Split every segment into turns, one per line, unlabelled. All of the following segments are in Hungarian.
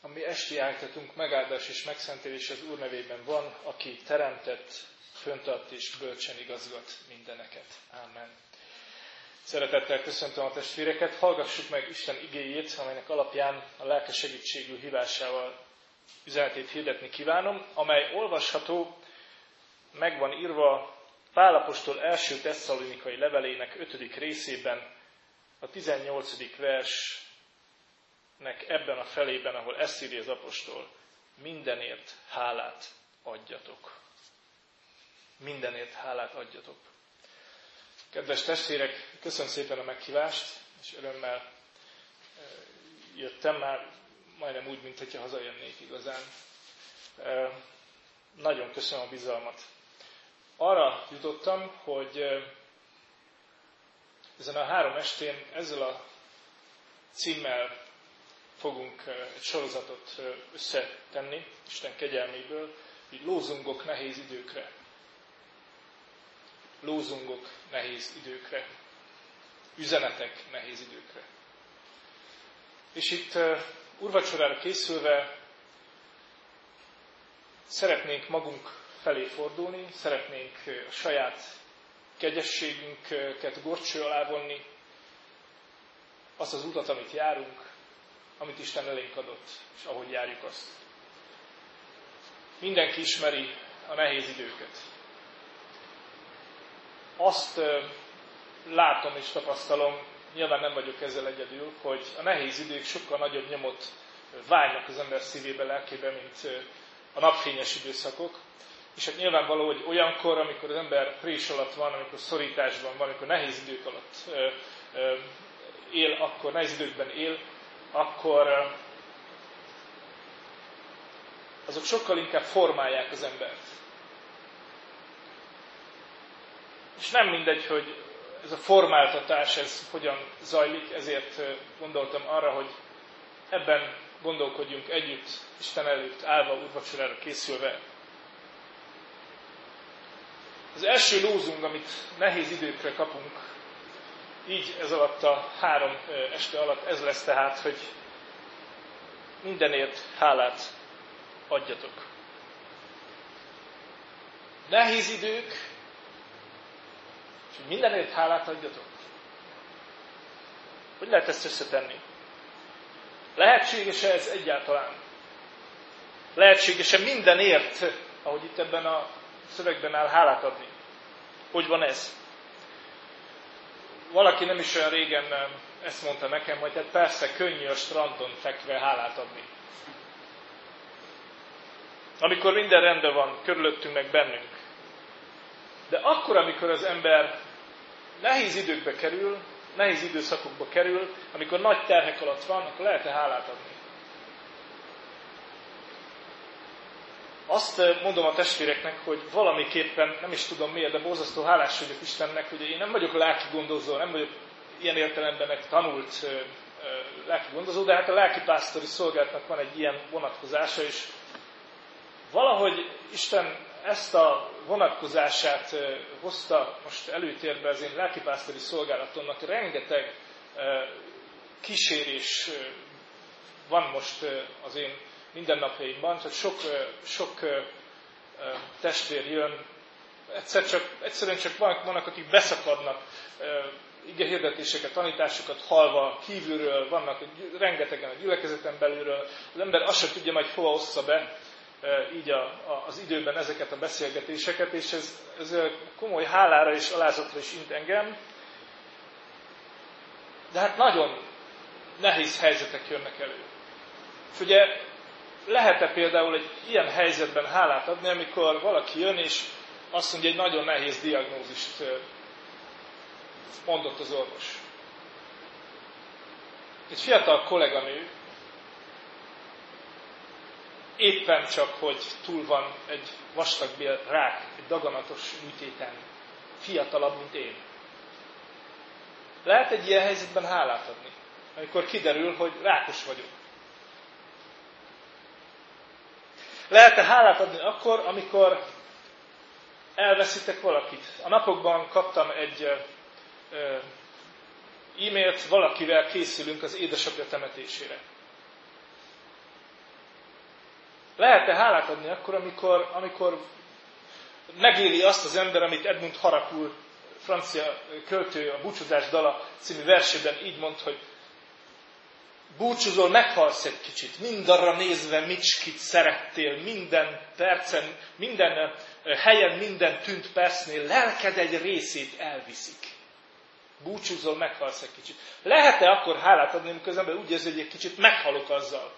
ami esti álltatunk megáldás és megszentelés az Úr nevében van, aki teremtett, föntart és bölcsen igazgat mindeneket. Amen. Szeretettel köszöntöm a testvéreket, hallgassuk meg Isten igéjét, amelynek alapján a lelke segítségű hívásával üzenetét hirdetni kívánom, amely olvasható, megvan írva Pálapostól első tesszalonikai levelének ötödik részében, a 18. vers nek ebben a felében, ahol ezt írja az apostol, mindenért hálát adjatok. Mindenért hálát adjatok. Kedves testvérek, köszönöm szépen a meghívást, és örömmel eh, jöttem már, majdnem úgy, mint hogyha hazajönnék igazán. Eh, nagyon köszönöm a bizalmat. Arra jutottam, hogy eh, ezen a három estén ezzel a címmel fogunk egy sorozatot összetenni Isten kegyelméből, így lózungok nehéz időkre. Lózungok nehéz időkre. Üzenetek nehéz időkre. És itt urvacsorára készülve szeretnénk magunk felé fordulni, szeretnénk a saját kegyességünket gorcső alá vonni, azt az utat, amit járunk, amit Isten elénk adott, és ahogy járjuk azt. Mindenki ismeri a nehéz időket. Azt látom és tapasztalom, nyilván nem vagyok ezzel egyedül, hogy a nehéz idők sokkal nagyobb nyomot vágynak az ember szívébe, lelkébe, mint a napfényes időszakok. És hát nyilvánvaló, hogy olyankor, amikor az ember prés alatt van, amikor szorításban van, amikor nehéz idők alatt él, akkor nehéz időkben él, akkor azok sokkal inkább formálják az embert. És nem mindegy, hogy ez a formáltatás, ez hogyan zajlik, ezért gondoltam arra, hogy ebben gondolkodjunk együtt, Isten előtt állva, úrvacsorára készülve. Az első lózunk, amit nehéz időkre kapunk, így ez alatt a három este alatt ez lesz tehát, hogy mindenért hálát adjatok. Nehéz idők, és mindenért hálát adjatok. Hogy lehet ezt összetenni? Lehetséges-e ez egyáltalán? Lehetséges-e mindenért, ahogy itt ebben a szövegben áll, hálát adni? Hogy van ez? Valaki nem is olyan régen ezt mondta nekem, hogy hát persze könnyű a strandon fekve hálát adni. Amikor minden rendben van, körülöttünk meg bennünk. De akkor, amikor az ember nehéz időkbe kerül, nehéz időszakokba kerül, amikor nagy terhek alatt van, akkor lehet-e hálát adni? Azt mondom a testvéreknek, hogy valamiképpen, nem is tudom miért, de borzasztó hálás vagyok Istennek, hogy én nem vagyok lelki gondozó, nem vagyok ilyen értelemben egy tanult lelki gondozó, de hát a lelki pásztori szolgálatnak van egy ilyen vonatkozása, és valahogy Isten ezt a vonatkozását hozta most előtérbe az én lelkipásztori szolgálatomnak. Rengeteg kísérés van most az én mindennapjaimban, csak sok, sok testvér jön, egyszer csak, egyszerűen csak vannak, vannak, akik beszakadnak, ige hirdetéseket, tanításokat halva kívülről, vannak rengetegen a gyülekezeten belülről, az ember azt sem tudja majd hova ossza be így a, a, az időben ezeket a beszélgetéseket, és ez, ez komoly hálára és alázatra is int engem. De hát nagyon nehéz helyzetek jönnek elő. És ugye lehet-e például egy ilyen helyzetben hálát adni, amikor valaki jön és azt mondja, egy nagyon nehéz diagnózist mondott az orvos. Egy fiatal kolléganő éppen csak, hogy túl van egy vastagbél rák, egy daganatos műtéten, fiatalabb, mint én. Lehet egy ilyen helyzetben hálát adni, amikor kiderül, hogy rákos vagyok. Lehet-e hálát adni akkor, amikor elveszítek valakit? A napokban kaptam egy e-mailt, valakivel készülünk az édesapja temetésére. Lehet-e hálát adni akkor, amikor, amikor megéli azt az ember, amit Edmund Harakul, francia költő, a Búcsúzás dala című versében így mond, hogy búcsúzol, meghalsz egy kicsit, mindarra nézve, Micskit szerettél, minden percen, minden helyen, minden tűnt percnél, lelked egy részét elviszik. Búcsúzol, meghalsz egy kicsit. Lehet-e akkor hálát adni, amikor az ember úgy érzi, hogy egy kicsit meghalok azzal?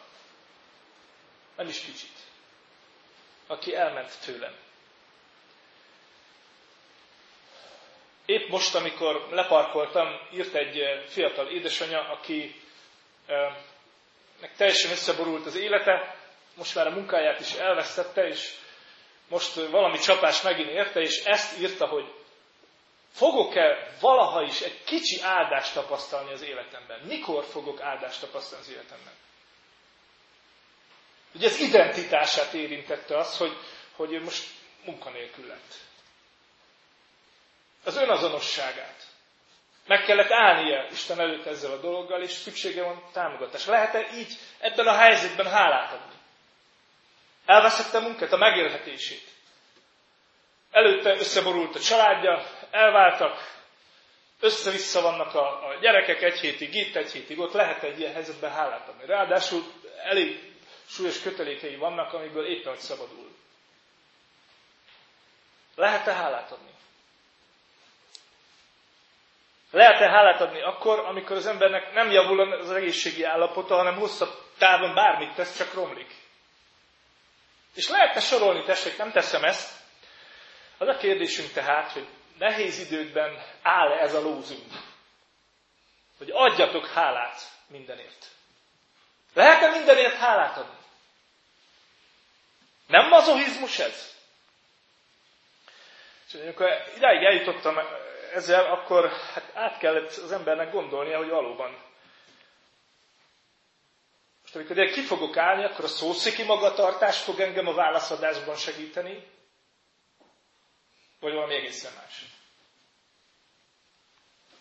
Nem is kicsit. Aki elment tőlem. Épp most, amikor leparkoltam, írt egy fiatal édesanyja, aki nek teljesen összeborult az élete, most már a munkáját is elvesztette, és most valami csapás megint érte, és ezt írta, hogy fogok-e valaha is egy kicsi áldást tapasztalni az életemben? Mikor fogok áldást tapasztalni az életemben? Ugye az identitását érintette az, hogy, hogy most munkanélkül lett. Az önazonosságát. Meg kellett állnia Isten előtt ezzel a dologgal, és szüksége van támogatás. Lehet-e így ebben a helyzetben hálát adni? Elveszette munkát, a megélhetését. Előtte összeborult a családja, elváltak, össze-vissza vannak a, a gyerekek egy hétig itt, egy hétig ott, lehet egy ilyen helyzetben hálát adni. Ráadásul elég súlyos kötelékei vannak, amiből éppen hogy szabadul. Lehet-e hálát adni? Lehet-e hálát adni akkor, amikor az embernek nem javul az egészségi állapota, hanem hosszabb távon bármit tesz, csak romlik? És lehet-e sorolni, tessék, nem teszem ezt. Az a kérdésünk tehát, hogy nehéz időkben áll-e ez a lózunk? Hogy adjatok hálát mindenért. Lehet-e mindenért hálát adni? Nem mazohizmus ez? És amikor idáig eljutottam ezzel, akkor hát át kellett az embernek gondolnia, hogy valóban. Most amikor én ki fogok állni, akkor a szószéki magatartás fog engem a válaszadásban segíteni, vagy valami egészen más.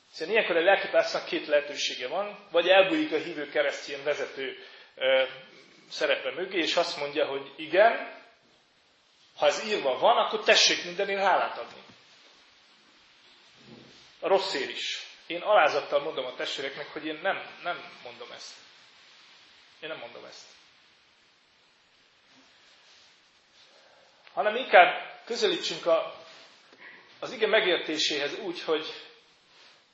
Hiszen ilyenkor egy lelkipásznak két lehetősége van, vagy elbújik a hívő keresztény vezető ö, szerepe mögé, és azt mondja, hogy igen, ha ez írva van, akkor tessék mindenért hálát adni. A rosszér is. Én alázattal mondom a testvéreknek, hogy én nem, nem mondom ezt. Én nem mondom ezt. Hanem inkább közelítsünk a, az ige megértéséhez úgy, hogy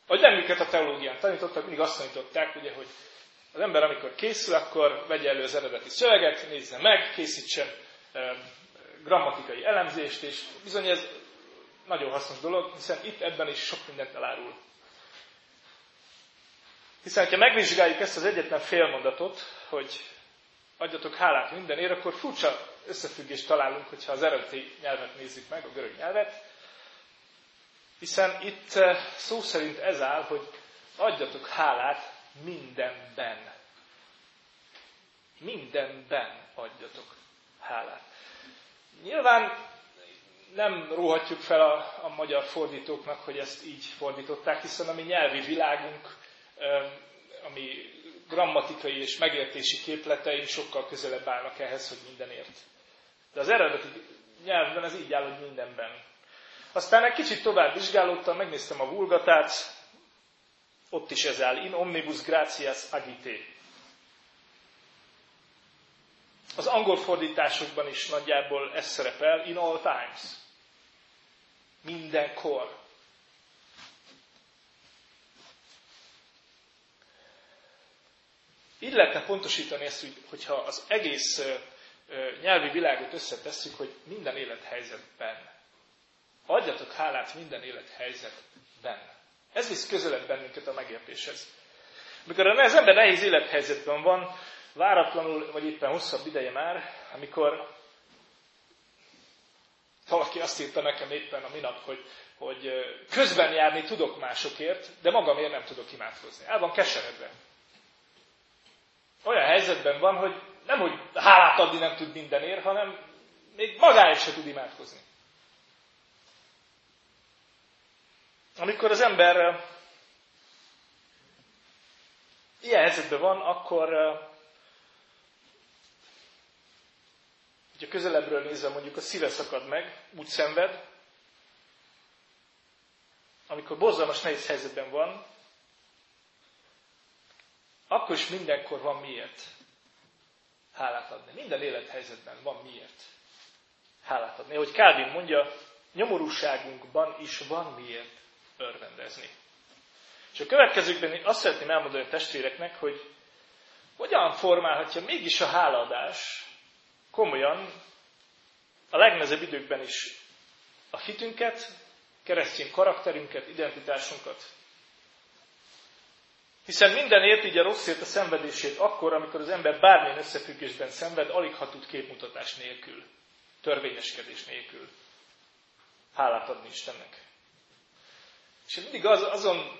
hogy nem minket a teológián tanítottak, mindig azt tanították, ugye, hogy az ember, amikor készül, akkor vegye elő az eredeti szöveget, nézze meg, készítsen grammatikai elemzést, és bizony ez nagyon hasznos dolog, hiszen itt ebben is sok mindent elárul. Hiszen, ha megvizsgáljuk ezt az egyetlen félmondatot, hogy adjatok hálát mindenért, akkor furcsa összefüggést találunk, hogyha az eredeti nyelvet nézzük meg, a görög nyelvet. Hiszen itt eh, szó szerint ez áll, hogy adjatok hálát mindenben. Mindenben adjatok hálát. Nyilván nem róhatjuk fel a, a magyar fordítóknak, hogy ezt így fordították, hiszen a mi nyelvi világunk, ami grammatikai és megértési képleteink sokkal közelebb állnak ehhez, hogy mindenért. De az eredeti nyelvben ez így áll, hogy mindenben. Aztán egy kicsit tovább vizsgálódtam, megnéztem a vulgatát, ott is ez áll, in omnibus gratias agite. Az angol fordításokban is nagyjából ez szerepel, in all times. Mindenkor. Így lehetne pontosítani ezt, hogyha az egész nyelvi világot összetesszük, hogy minden élethelyzetben. Adjatok hálát minden élethelyzetben. Ez visz közelebb bennünket a megértéshez. Mikor az ember nehéz élethelyzetben van, váratlanul, vagy éppen hosszabb ideje már, amikor valaki azt írta nekem éppen a minap, hogy, hogy közben járni tudok másokért, de magamért nem tudok imádkozni. El van keseredve. Olyan helyzetben van, hogy nem, hogy hálát adni nem tud mindenért, hanem még magáért se tud imádkozni. Amikor az ember ilyen helyzetben van, akkor hogyha közelebbről nézve mondjuk a szíve szakad meg, úgy szenved, amikor borzalmas nehéz helyzetben van, akkor is mindenkor van miért hálát adni. Minden élethelyzetben van miért hálát adni. Hogy Calvin mondja, nyomorúságunkban is van miért örvendezni. És a következőkben azt szeretném elmondani a testvéreknek, hogy hogyan formálhatja mégis a hálaadás komolyan a legnehezebb időkben is a hitünket, keresztény karakterünket, identitásunkat. Hiszen minden ért így a rosszért, a szenvedését akkor, amikor az ember bármilyen összefüggésben szenved, alig ha tud képmutatás nélkül, törvényeskedés nélkül hálát adni Istennek. És mindig az, azon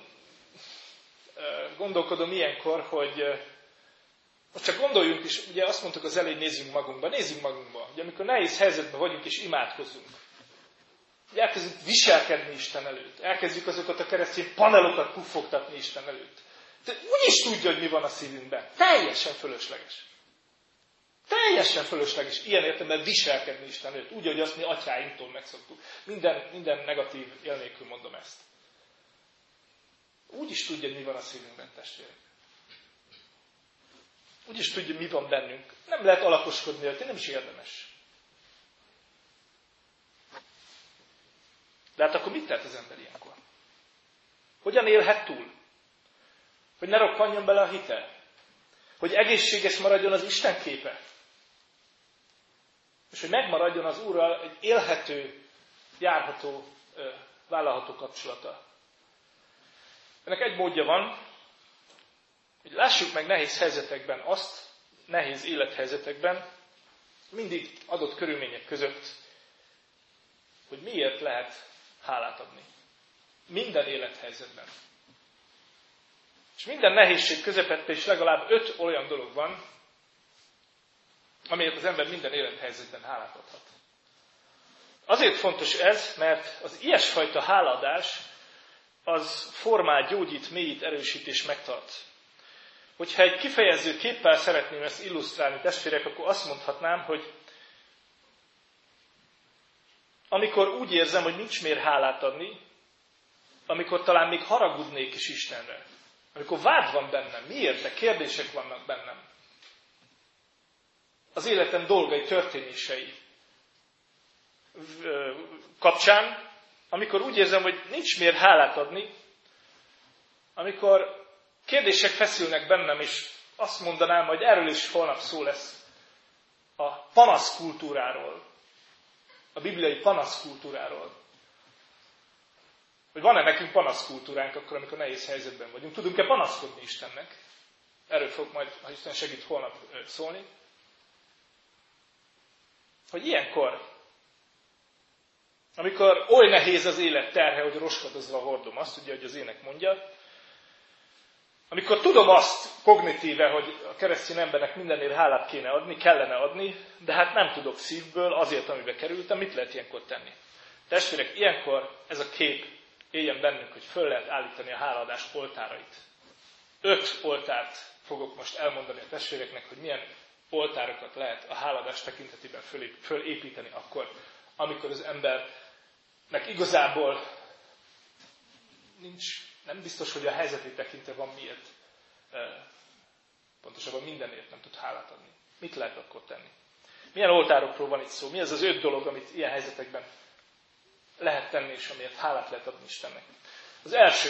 gondolkodom ilyenkor, hogy csak gondoljunk is, ugye azt mondtuk az elején, nézzünk magunkba, nézzünk magunkba, hogy amikor nehéz helyzetben vagyunk és imádkozunk, hogy elkezdjük viselkedni Isten előtt, elkezdjük azokat a keresztény panelokat puffogtatni Isten előtt. De úgy is tudja, hogy mi van a szívünkben. Teljesen fölösleges. Teljesen fölösleges ilyen értelemben viselkedni Isten előtt, úgy, hogy azt mi atyáinktól megszoktuk. Minden, minden negatív élnékül mondom ezt. Úgy is tudja, hogy mi van a szívünkben, testvérek. Úgy is tudja, mi van bennünk. Nem lehet alakoskodni, hogy nem is érdemes. De hát akkor mit tehet az ember ilyenkor? Hogyan élhet túl? Hogy ne rokkanjon bele a hitel? Hogy egészséges maradjon az Isten képe? És hogy megmaradjon az Úrral egy élhető, járható, vállalható kapcsolata. Ennek egy módja van, hogy lássuk meg nehéz helyzetekben azt, nehéz élethelyzetekben, mindig adott körülmények között, hogy miért lehet hálát adni. Minden élethelyzetben. És minden nehézség közepette is legalább öt olyan dolog van, amelyet az ember minden élethelyzetben hálát adhat. Azért fontos ez, mert az ilyesfajta háladás az formál, gyógyít, mélyít, erősít és megtart. Hogyha egy kifejező képpel szeretném ezt illusztrálni, testvérek, akkor azt mondhatnám, hogy amikor úgy érzem, hogy nincs miért hálát adni, amikor talán még haragudnék is Istenre, amikor vád van bennem, miért, de kérdések vannak bennem, az életem dolgai, történései kapcsán, amikor úgy érzem, hogy nincs miért hálát adni, amikor kérdések feszülnek bennem, és azt mondanám, hogy erről is holnap szó lesz a panaszkultúráról, a bibliai panaszkultúráról. Hogy van-e nekünk panaszkultúránk akkor, amikor nehéz helyzetben vagyunk? Tudunk-e panaszkodni Istennek? Erről fog majd, ha Isten segít, holnap szólni. Hogy ilyenkor, amikor oly nehéz az élet terhe, hogy roskadozva hordom azt, ugye, hogy az ének mondja, amikor tudom azt kognitíve, hogy a keresztény embernek mindenért hálát kéne adni, kellene adni, de hát nem tudok szívből azért, amibe kerültem, mit lehet ilyenkor tenni? Testvérek, ilyenkor ez a kép éljen bennünk, hogy föl lehet állítani a hálaadás oltárait. Öt oltárt fogok most elmondani a testvéreknek, hogy milyen oltárokat lehet a háladás tekintetében fölépíteni akkor, amikor az embernek igazából nincs nem biztos, hogy a helyzetét tekintve van miért. Pontosabban mindenért nem tud hálát adni. Mit lehet akkor tenni? Milyen oltárokról van itt szó? Mi az az öt dolog, amit ilyen helyzetekben lehet tenni, és amiért hálát lehet adni Istennek? Az első,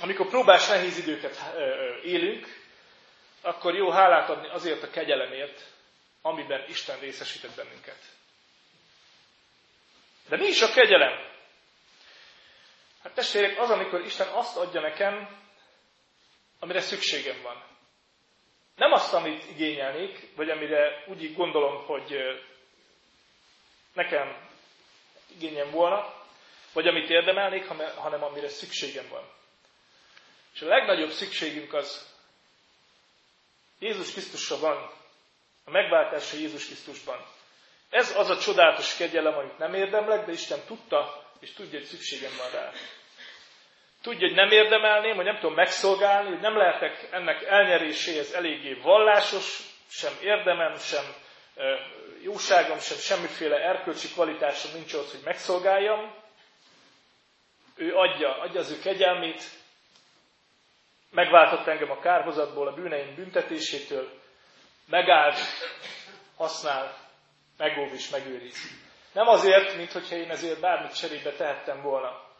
amikor próbás nehéz időket élünk, akkor jó hálát adni azért a kegyelemért, amiben Isten részesített bennünket. De mi is a kegyelem? Hát testvérek, az, amikor Isten azt adja nekem, amire szükségem van. Nem azt, amit igényelnék, vagy amire úgy gondolom, hogy nekem igényem volna, vagy amit érdemelnék, hanem amire szükségem van. És a legnagyobb szükségünk az Jézus Krisztusra van, a megváltása Jézus Krisztusban. Ez az a csodálatos kegyelem, amit nem érdemlek, de Isten tudta, és tudja, hogy szükségem van rá. Tudja, hogy nem érdemelném, hogy nem tudom megszolgálni, hogy nem lehetek ennek elnyeréséhez eléggé vallásos, sem érdemem, sem jóságom sem, semmiféle erkölcsi kvalitásom nincs ott, hogy megszolgáljam. Ő adja, adja az ő kegyelmét, megváltott engem a kárhozatból, a bűneim büntetésétől, megáld, használ, megóv és megőriz. Nem azért, mint hogyha én ezért bármit cserébe tehettem volna,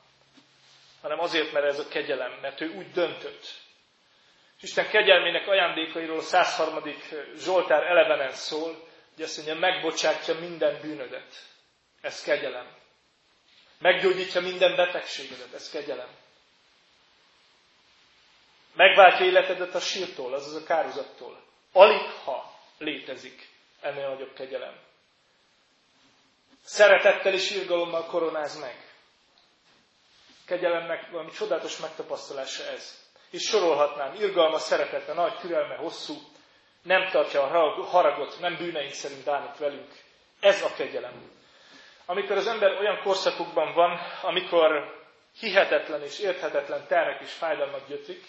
hanem azért, mert ez a kegyelem, mert ő úgy döntött. És Isten kegyelmének ajándékairól a 103. Zsoltár elevenen szól, hogy azt mondja, megbocsátja minden bűnödet. Ez kegyelem. Meggyógyítja minden betegségedet. Ez kegyelem. Megváltja életedet a sírtól, azaz a kározattól. Alig ha létezik ennél nagyobb kegyelem. Szeretettel és irgalommal koronáz meg. Kegyelemnek valami csodálatos megtapasztalása ez. És sorolhatnám, irgalma, szeretete, nagy türelme, hosszú, nem tartja a haragot, nem bűneink szerint bánik velünk. Ez a kegyelem. Amikor az ember olyan korszakokban van, amikor hihetetlen és érthetetlen terhek és fájdalmak gyötrik,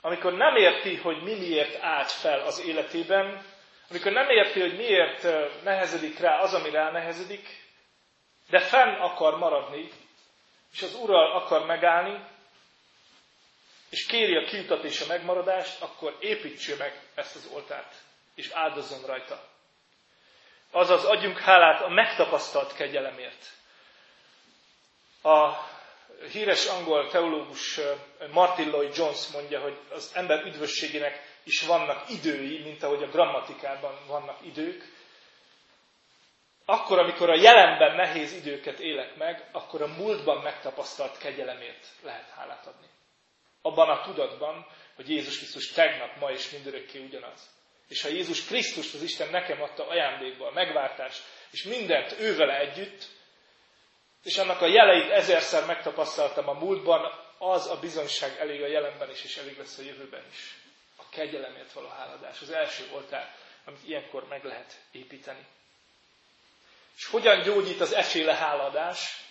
amikor nem érti, hogy mi miért állt fel az életében, amikor nem érti, hogy miért nehezedik rá az, ami rá de fenn akar maradni, és az Ural akar megállni, és kéri a kiutat a megmaradást, akkor építső meg ezt az oltárt, és áldozzon rajta. Azaz adjunk hálát a megtapasztalt kegyelemért. A híres angol teológus Martin Lloyd Jones mondja, hogy az ember üdvösségének is vannak idői, mint ahogy a grammatikában vannak idők. Akkor, amikor a jelenben nehéz időket élek meg, akkor a múltban megtapasztalt kegyelemért lehet hálát adni. Abban a tudatban, hogy Jézus Krisztus tegnap, ma és mindörökké ugyanaz. És ha Jézus Krisztus az Isten nekem adta ajándékba a megváltást, és mindent ővele együtt, és annak a jeleit ezerszer megtapasztaltam a múltban, az a bizonyság elég a jelenben is, és elég lesz a jövőben is. Kegyelemért való háladás, az első oltár, amit ilyenkor meg lehet építeni. És hogyan gyógyít az eféle háladás?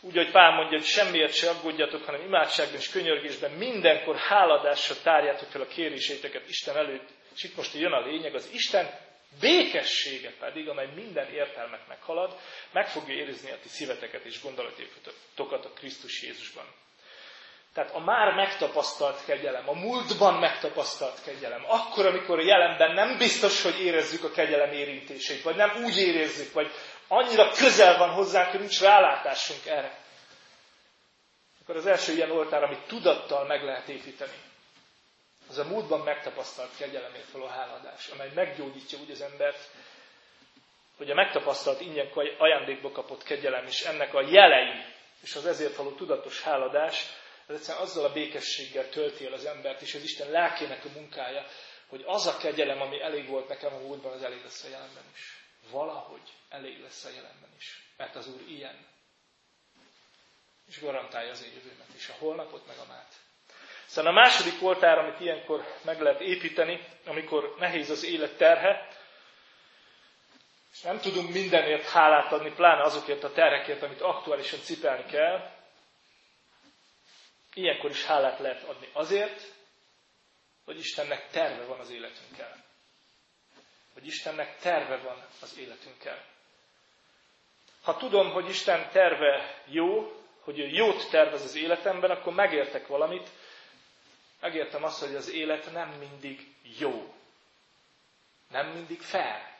Úgy, hogy Pál mondja, hogy semmiért se aggódjatok, hanem imádságban és könyörgésben mindenkor háladásra tárjátok fel a kéréséteket Isten előtt. És itt most jön a lényeg, az Isten békessége pedig, amely minden értelmet meghalad, meg fogja érezni a ti szíveteket és gondolatokat a Krisztus Jézusban. Tehát a már megtapasztalt kegyelem, a múltban megtapasztalt kegyelem, akkor, amikor a jelenben nem biztos, hogy érezzük a kegyelem érintését, vagy nem úgy érezzük, vagy annyira közel van hozzánk, hogy nincs rálátásunk erre. Akkor az első ilyen oltár, amit tudattal meg lehet építeni, az a múltban megtapasztalt kegyelemért való háladás, amely meggyógyítja úgy az embert, hogy a megtapasztalt ingyen ajándékba kapott kegyelem és ennek a jelei, és az ezért való tudatos háladás, ez egyszerűen azzal a békességgel tölti el az embert, és az Isten lelkének a munkája, hogy az a kegyelem, ami elég volt nekem a múltban, az elég lesz a jelenben is. Valahogy elég lesz a jelenben is. Mert az Úr ilyen. És garantálja az én jövőmet is, a holnapot meg a mát. Szóval a második oltár, amit ilyenkor meg lehet építeni, amikor nehéz az élet terhe, és nem tudunk mindenért hálát adni, pláne azokért a terhekért, amit aktuálisan cipelni kell, ilyenkor is hálát lehet adni azért, hogy Istennek terve van az életünkkel. Hogy Istennek terve van az életünkkel. Ha tudom, hogy Isten terve jó, hogy ő jót tervez az életemben, akkor megértek valamit, megértem azt, hogy az élet nem mindig jó. Nem mindig fair.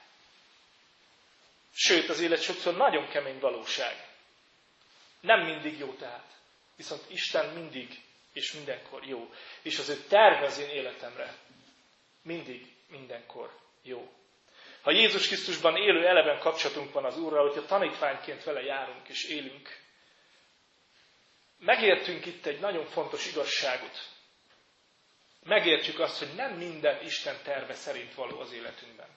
Sőt, az élet sokszor nagyon kemény valóság. Nem mindig jó tehát. Viszont Isten mindig és mindenkor jó. És az ő terve az én életemre mindig, mindenkor jó. Ha Jézus Krisztusban élő eleven kapcsolatunk van az Úrral, hogyha tanítványként vele járunk és élünk, megértünk itt egy nagyon fontos igazságot megértjük azt, hogy nem minden Isten terve szerint való az életünkben.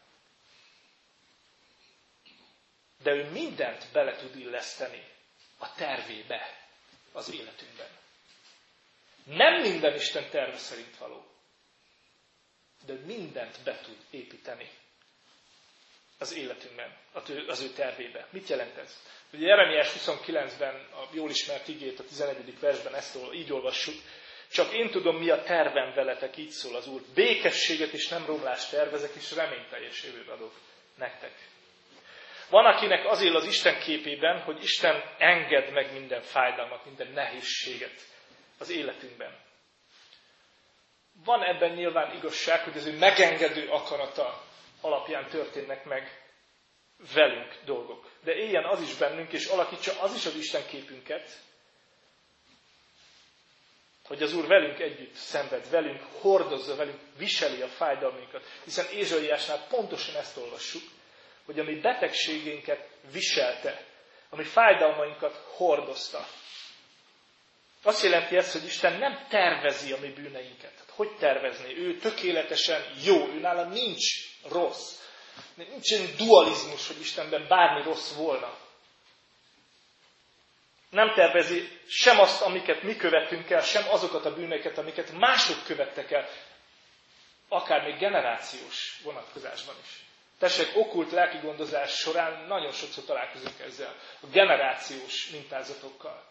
De ő mindent bele tud illeszteni a tervébe az életünkben. Nem minden Isten terve szerint való. De mindent be tud építeni az életünkben, az ő tervébe. Mit jelent ez? Ugye Jeremiás 29-ben a jól ismert igét, a 11. versben ezt így olvassuk, Csak én tudom, mi a tervem veletek, így szól az Úr. Békességet és nem romlást tervezek, és reményteljes jövőt adok nektek. Van, akinek az él az Isten képében, hogy Isten enged meg minden fájdalmat, minden nehézséget az életünkben. Van ebben nyilván igazság, hogy az ő megengedő akarata alapján történnek meg velünk dolgok. De éljen az is bennünk, és alakítsa az is az Isten képünket, hogy az Úr velünk együtt szenved, velünk hordozza, velünk viseli a fájdalmunkat. Hiszen Ézsaiásnál pontosan ezt olvassuk, hogy a mi betegségénket viselte, a mi fájdalmainkat hordozta. Azt jelenti ezt, hogy Isten nem tervezi a mi bűneinket. Hogy tervezni? Ő tökéletesen jó, ő nála nincs rossz. Nincs egy dualizmus, hogy Istenben bármi rossz volna. Nem tervezi sem azt, amiket mi követünk el, sem azokat a bűneket, amiket mások követtek el, akár még generációs vonatkozásban is. Tessék, okult lelki gondozás során nagyon sokszor találkozunk ezzel, a generációs mintázatokkal.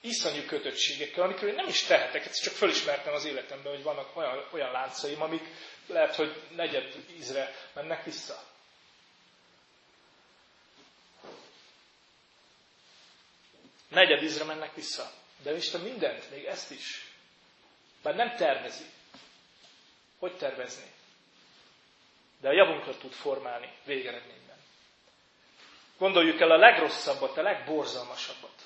Iszonyú kötöttségekkel, amikről én nem is tehetek, ezt csak fölismertem az életemben, hogy vannak olyan, olyan láncaim, amik lehet, hogy negyed ízre mennek vissza. Negyed ízre mennek vissza. De Isten mindent, még ezt is. Bár nem tervezi. Hogy tervezni? De a javunkra tud formálni végeredményben. Gondoljuk el a legrosszabbat, a legborzalmasabbat.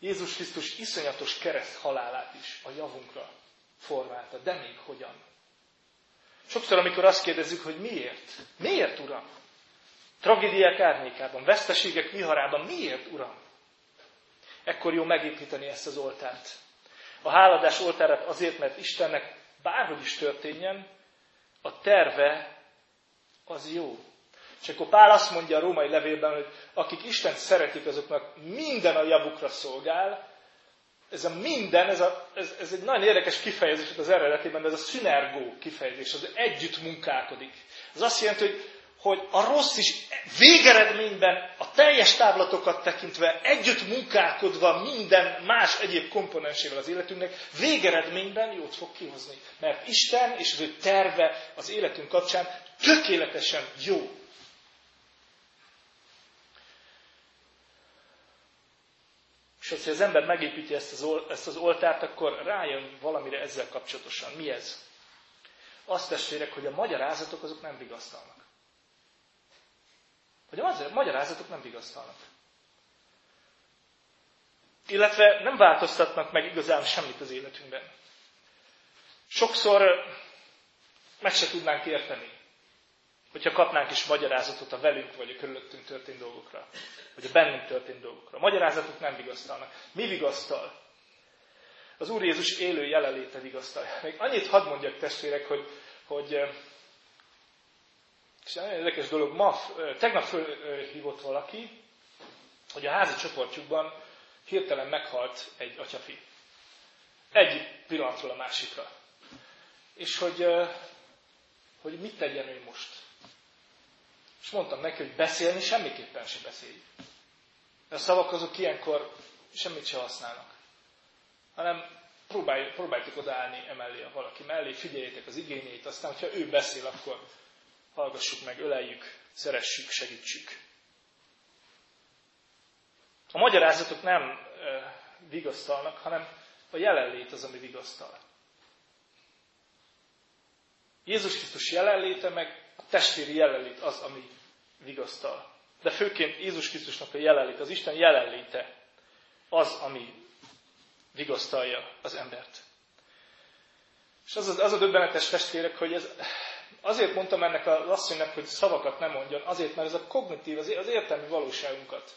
Jézus Krisztus iszonyatos kereszt halálát is a javunkra formálta. De még hogyan? Sokszor, amikor azt kérdezzük, hogy miért? Miért, Uram? Tragédiák árnyékában, veszteségek viharában, miért, Uram? Ekkor jó megépíteni ezt az oltárt. A háladás oltárát azért, mert Istennek bárhogy is történjen, a terve az jó. És akkor Pál azt mondja a római levélben, hogy akik Istent szeretik, azoknak minden a javukra szolgál, ez a minden, ez, a, ez, ez egy nagyon érdekes kifejezés az eredetében, de ez a szünergó kifejezés, az együtt munkálkodik. Ez azt jelenti, hogy, hogy a rossz is végeredményben a teljes táblatokat tekintve együtt munkálkodva minden más egyéb komponensével az életünknek, végeredményben jót fog kihozni. Mert Isten és az ő terve az életünk kapcsán tökéletesen jó. És hogyha az ember megépíti ezt az, ezt az oltárt, akkor rájön valamire ezzel kapcsolatosan. Mi ez? Azt testvérek, hogy a magyarázatok azok nem vigasztalnak. Hogy a magyarázatok nem vigasztalnak. Illetve nem változtatnak meg igazán semmit az életünkben. Sokszor meg se tudnánk érteni, hogyha kapnánk is magyarázatot a velünk vagy a körülöttünk történt dolgokra vagy a bennünk történt dolgokra. A magyarázatok nem vigasztalnak. Mi vigasztal? Az Úr Jézus élő jelenléte vigasztal. Még annyit hadd mondjak testvérek, hogy, hogy és nagyon érdekes dolog, ma, tegnap fölhívott valaki, hogy a házi csoportjukban hirtelen meghalt egy atyafi. Egy pillanatról a másikra. És hogy, hogy mit tegyen ő most. És mondtam neki, hogy beszélni semmiképpen sem beszélj. De a szavak azok ilyenkor semmit sem használnak. Hanem próbálj, próbáljuk odaállni emellé a valaki mellé, figyeljétek az igényét, aztán, hogyha ő beszél, akkor hallgassuk meg, öleljük, szeressük, segítsük. A magyarázatok nem vigasztalnak, hanem a jelenlét az, ami vigasztal. Jézus Krisztus jelenléte, meg a testvéri jelenlét az, ami vigasztal. De főként Jézus Krisztusnak a jelenlét, az Isten jelenléte az, ami vigasztalja az embert. És az, az a döbbenetes testvérek, hogy ez, azért mondtam ennek a asszonynak, hogy szavakat nem mondjon, azért, mert ez a kognitív, az, értelmi valóságunkat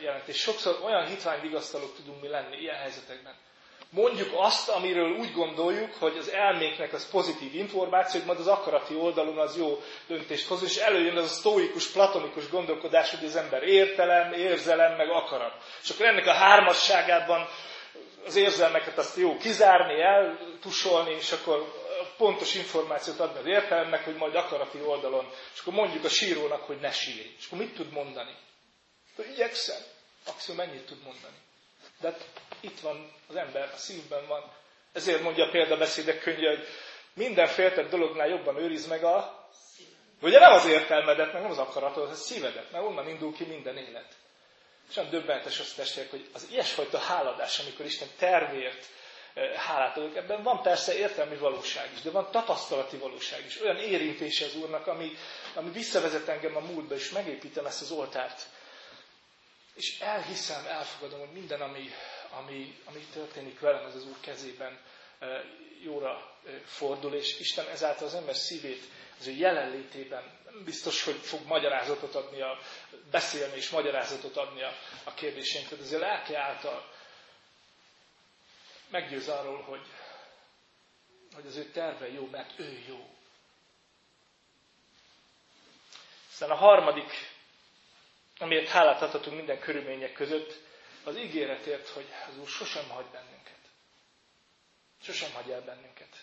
jelent. És sokszor olyan hitvány vigasztalók tudunk mi lenni ilyen helyzetekben mondjuk azt, amiről úgy gondoljuk, hogy az elménknek az pozitív információ, majd az akarati oldalon az jó döntést hoz, és előjön az a sztóikus, platonikus gondolkodás, hogy az ember értelem, érzelem, meg akarat. És akkor ennek a hármasságában az érzelmeket azt jó kizárni, eltusolni, és akkor pontos információt adni az értelemnek, hogy majd akarati oldalon. És akkor mondjuk a sírónak, hogy ne sírj. És akkor mit tud mondani? Akkor igyekszem. Maximum mennyit tud mondani? De hát itt van az ember, a szívben van. Ezért mondja a példabeszédek könyve, hogy minden féltett dolognál jobban őriz meg a Ugye nem az értelmedet, meg nem az akaratod, az a szívedet, mert onnan indul ki minden élet. És olyan döbbentes azt testvérek, hogy az ilyesfajta háladás, amikor Isten tervért hálát adok, ebben van persze értelmi valóság is, de van tapasztalati valóság is. Olyan érintése az Úrnak, ami, ami visszavezet engem a múltba, és megépítem ezt az oltárt. És elhiszem, elfogadom, hogy minden, ami, ami, ami történik velem, ez az Úr kezében jóra fordul, és Isten ezáltal az ember szívét az ő jelenlétében biztos, hogy fog magyarázatot adni, a, beszélni és magyarázatot adni a, a kérdéseinkre, de azért lelke által meggyőz arról, hogy, hogy az ő terve jó, mert ő jó. Aztán a harmadik, amiért hálát adhatunk minden körülmények között, az ígéretért, hogy az Úr sosem hagy bennünket. Sosem hagy el bennünket.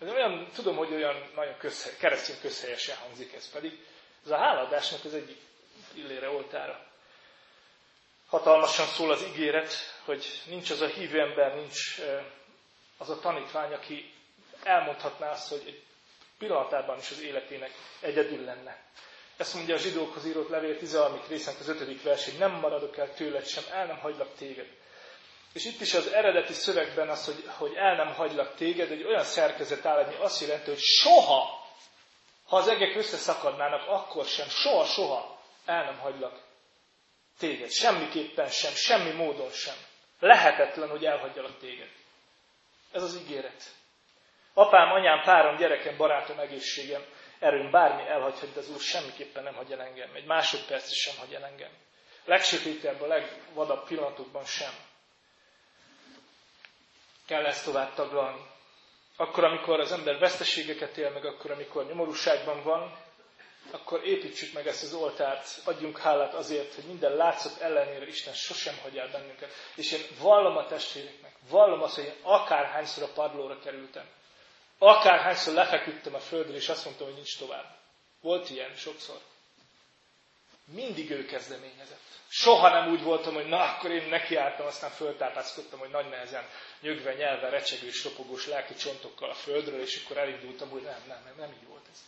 Ez olyan, tudom, hogy olyan nagyon közhely, keresztény közhelyesen hangzik ez pedig. Ez a háladásnak az egyik illére oltára. Hatalmasan szól az ígéret, hogy nincs az a hívő ember, nincs az a tanítvány, aki elmondhatná azt, hogy egy pillanatában is az életének egyedül lenne. Ezt mondja a zsidókhoz írott levél 13. résznek az 5. vers, hogy nem maradok el tőled sem, el nem hagylak téged. És itt is az eredeti szövegben az, hogy, hogy el nem hagylak téged, egy olyan szerkezet áll, ami azt jelenti, hogy soha, ha az egek összeszakadnának, akkor sem, soha, soha el nem hagylak téged. Semmiképpen sem, semmi módon sem. Lehetetlen, hogy elhagyjalak téged. Ez az ígéret. Apám, anyám, párom, gyerekem, barátom, egészségem, erőm, bármi elhagyhat, de az Úr semmiképpen nem hagy el engem. Egy másodperc sem hagy el engem. Legsötétebb, a legvadabb pillanatokban sem kell ezt tovább taglalni. Akkor, amikor az ember veszteségeket él meg, akkor, amikor nyomorúságban van, akkor építsük meg ezt az oltárt, adjunk hálát azért, hogy minden látszat ellenére Isten sosem hagy el bennünket. És én vallom a testvéreknek, vallom azt, hogy én akárhányszor a padlóra kerültem, akárhányszor lefeküdtem a földről, és azt mondtam, hogy nincs tovább. Volt ilyen sokszor. Mindig ő kezdeményezett. Soha nem úgy voltam, hogy na, akkor én nekiálltam, aztán föltápászkodtam, hogy nagy nehezen nyögve, nyelve, recsegős, ropogós lelki csontokkal a földről, és akkor elindultam, hogy nem, nem, nem, nem így volt ez.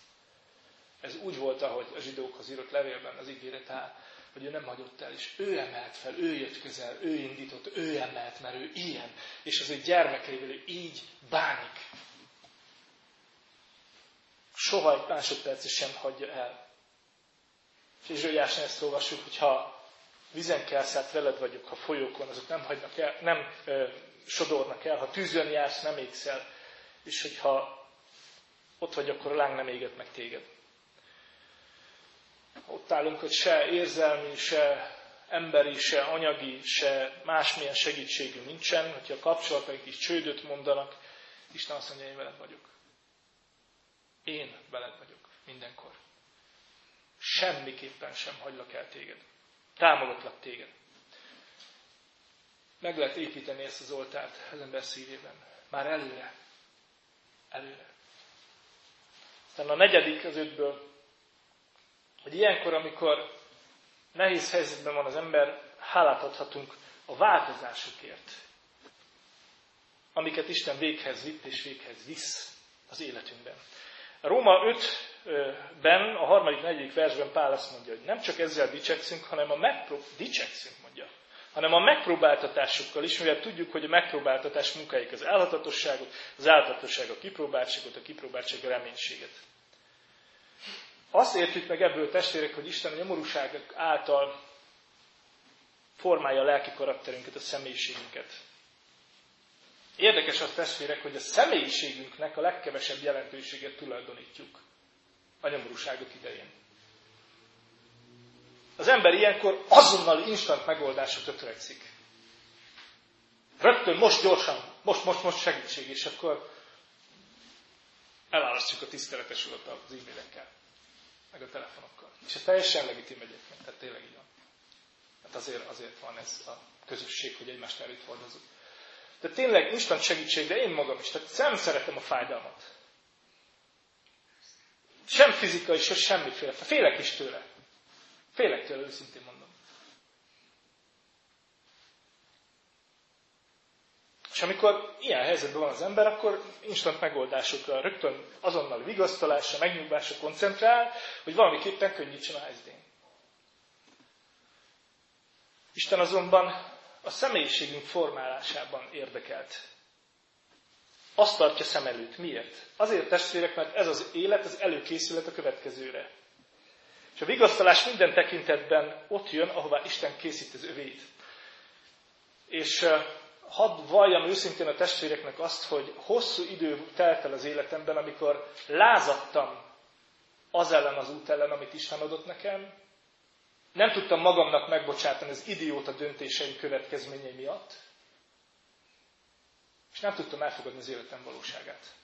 Ez úgy volt, ahogy a zsidókhoz írott levélben az ígéret áll, hogy ő nem hagyott el, és ő emelt fel, ő jött közel, ő indított, ő emelt, mert ő ilyen, és az ő gyermekeivel ő így bánik. Soha egy másodpercet sem hagyja el. És Zsólyásnál ezt olvassuk, hogy ha vizen kelszát veled vagyok, ha folyókon, azok nem hagynak el, nem ö, sodornak el, ha tűzön jársz, nem égsz el, és hogyha ott vagy, akkor a láng nem éget meg téged. Ott állunk, hogy se érzelmi, se emberi, se anyagi, se másmilyen segítségünk nincsen, hogyha a kapcsolataink is csődöt mondanak, Isten azt mondja, én veled vagyok. Én veled vagyok mindenkor. Semmiképpen sem hagylak el téged. Támogatlak téged. Meg lehet építeni ezt az oltárt az ember szívében. Már előre. Előre. Aztán a negyedik az ötből, hogy ilyenkor, amikor nehéz helyzetben van az ember, hálát adhatunk a változásokért, amiket Isten véghez vitt és véghez visz az életünkben. A Róma 5-ben, a harmadik, negyedik versben Pál azt mondja, hogy nem csak ezzel dicsekszünk, hanem a megprób... dicsekszünk, mondja, hanem a megpróbáltatásokkal is, mivel tudjuk, hogy a megpróbáltatás munkáik az álhatatosságot, az álhatatosság a kipróbáltságot, a kipróbáltság a reménységet. Azt értjük meg ebből testvérek, hogy Isten a nyomorúságok által formálja a lelki karakterünket, a személyiségünket. Érdekes az testvérek, hogy a személyiségünknek a legkevesebb jelentőséget tulajdonítjuk a nyomorúságok idején. Az ember ilyenkor azonnal instant megoldásokra törekszik. Rögtön, most gyorsan, most, most, most segítség, és akkor elárasztjuk a tiszteletes urat az e-mailekkel, meg a telefonokkal. És ez teljesen legitim egyébként, tehát tényleg így van. Hát azért, azért van ez a közösség, hogy egymást előtt hordozunk. De tényleg instant segítség, de én magam is. Tehát nem szeretem a fájdalmat. Sem fizikai, se semmiféle. Félek is tőle. Félek tőle, őszintén mondom. És amikor ilyen helyzetben van az ember, akkor instant megoldásokra, rögtön azonnal vigasztalásra, megnyugvásra koncentrál, hogy valamiképpen könnyítsen a helyzetén. Isten azonban a személyiségünk formálásában érdekelt. Azt tartja szem előtt. Miért? Azért testvérek, mert ez az élet, az előkészület a következőre. És a vigasztalás minden tekintetben ott jön, ahová Isten készít az övét. És hadd valljam őszintén a testvéreknek azt, hogy hosszú idő telt el az életemben, amikor lázadtam az ellen az út ellen, amit Isten adott nekem. Nem tudtam magamnak megbocsátani az idióta döntéseim következményei miatt. És nem tudtam elfogadni az életem valóságát.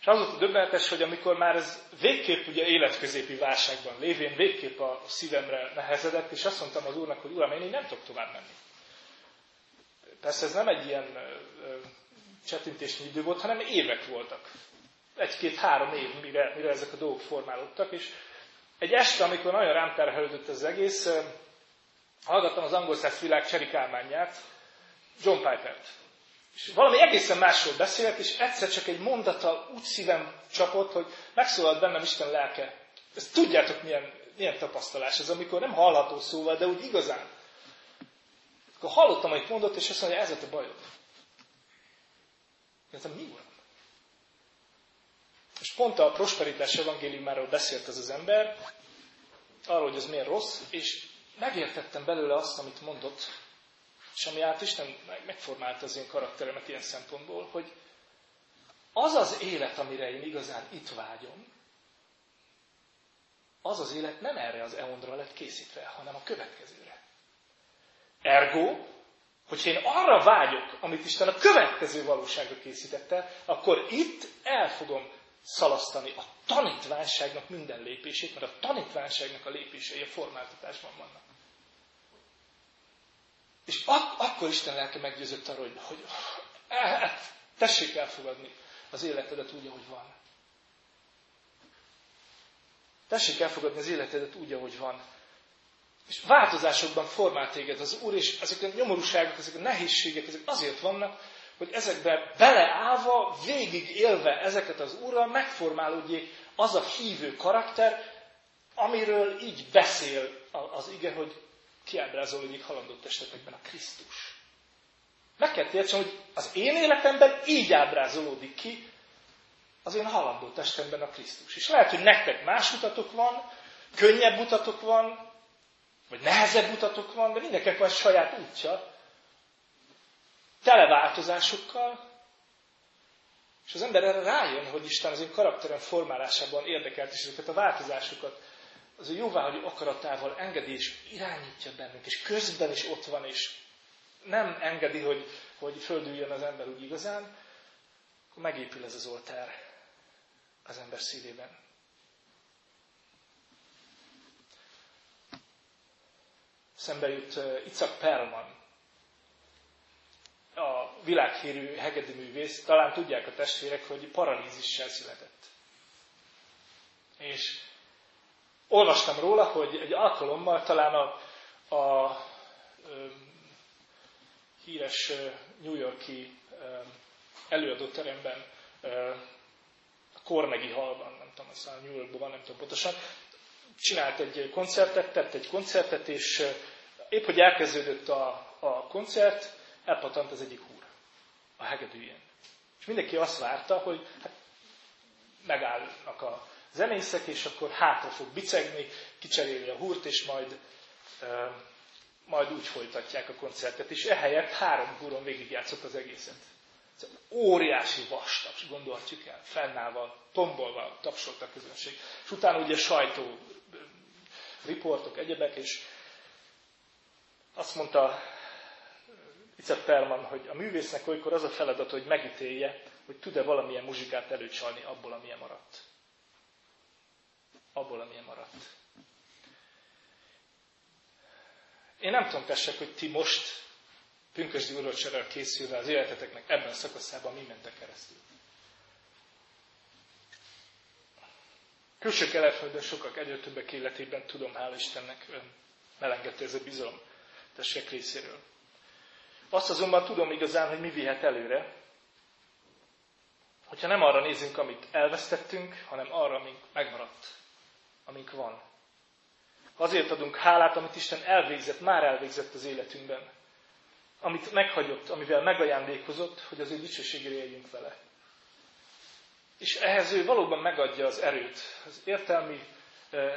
És az volt a döbbenetes, hogy amikor már ez végképp ugye életközépi válságban lévén, végképp a szívemre nehezedett, és azt mondtam az Úrnak, hogy Uram, én így nem tudok tovább menni. Persze ez nem egy ilyen csetintésnyi idő volt, hanem évek voltak. Egy-két-három év, mire, mire ezek a dolgok formálódtak, és egy este, amikor nagyon rám terhelődött az egész, hallgattam az angol száz világ cserikálmányát, John Piper-t. És valami egészen másról beszélt, és egyszer csak egy mondata úgy szívem csapott, hogy megszólalt bennem Isten lelke. Ezt tudjátok, milyen, milyen tapasztalás ez, amikor nem hallható szóval, de úgy igazán. Akkor hallottam, amit mondott, és azt mondja, ez a te bajod. Mondtam, mi van? És pont a prosperitás evangéliumáról beszélt ez az ember, arról, hogy ez milyen rossz, és megértettem belőle azt, amit mondott, és ami át Isten megformálta az én karakteremet ilyen szempontból, hogy az az élet, amire én igazán itt vágyom, az az élet nem erre az eondra lett készítve, hanem a következőre. Ergo, hogyha én arra vágyok, amit Isten a következő valóságra készítette, akkor itt el fogom szalasztani a tanítványságnak minden lépését, mert a tanítványságnak a lépései a formáltatásban vannak. És ak- akkor Isten lelke meggyőzött arról, hogy, hogy hát, tessék elfogadni az életedet úgy, ahogy van. Tessék elfogadni az életedet úgy, ahogy van. És változásokban formál téged az Úr, és ezek a nyomorúságok, ezek a nehézségek, ezek azért vannak, hogy ezekbe beleállva, végig élve ezeket az Úrral, megformálódjék az a hívő karakter, amiről így beszél az ige, hogy kiábrázolódik halandott esetekben a Krisztus. Meg kell értsem, hogy az én életemben így ábrázolódik ki az én halandó testemben a Krisztus. És lehet, hogy nektek más utatok van, könnyebb utatok van, vagy nehezebb utatok van, de mindenkinek van saját útja, tele változásokkal, és az ember erre rájön, hogy Isten az én karakterem formálásában érdekelt, és ezeket a változásokat. Az ő jóváhagyó akaratával engedi és irányítja bennünk, és közben is ott van, és nem engedi, hogy, hogy földüljön az ember úgy igazán, akkor megépül ez az oltár az ember szívében. Szembe jut uh, Icak Perlman, a világhírű hegedűművész, talán tudják a testvérek, hogy paralízissel született. És olvastam róla, hogy egy alkalommal talán a, a, a híres New Yorki előadóteremben, a Cornegi Hallban, nem tudom, aztán New Yorkban van, nem tudom pontosan, csinált egy koncertet, tett egy koncertet, és épp, hogy elkezdődött a, a koncert, elpatant az egyik úr a hegedűjén. És mindenki azt várta, hogy hát megállnak a zenészek, és akkor hátra fog bicegni, kicseréli a húrt, és majd, e, majd úgy folytatják a koncertet. És ehelyett három húron végigjátszott az egészet. Ez óriási vastag, gondolhatjuk el, fennállva, tombolva tapsolt a közönség. És utána ugye sajtó, riportok, egyebek, és azt mondta Icet Perman, hogy a művésznek olykor az a feladat, hogy megítélje, hogy tud-e valamilyen muzsikát előcsalni abból, amilyen maradt abból, amilyen maradt. Én nem tudom tessék, hogy ti most pünkösdi urocsára készülve az életeteknek ebben a szakaszában mi mentek keresztül. Külső keletföldön sokak egyre többek életében tudom, hál' Istennek, ön melengető ez a bizalom tessék részéről. Azt azonban tudom igazán, hogy mi vihet előre, hogyha nem arra nézünk, amit elvesztettünk, hanem arra, amink megmaradt, amink van. Azért adunk hálát, amit Isten elvégzett, már elvégzett az életünkben. Amit meghagyott, amivel megajándékozott, hogy az ő dicsőségére éljünk vele. És ehhez ő valóban megadja az erőt, az értelmi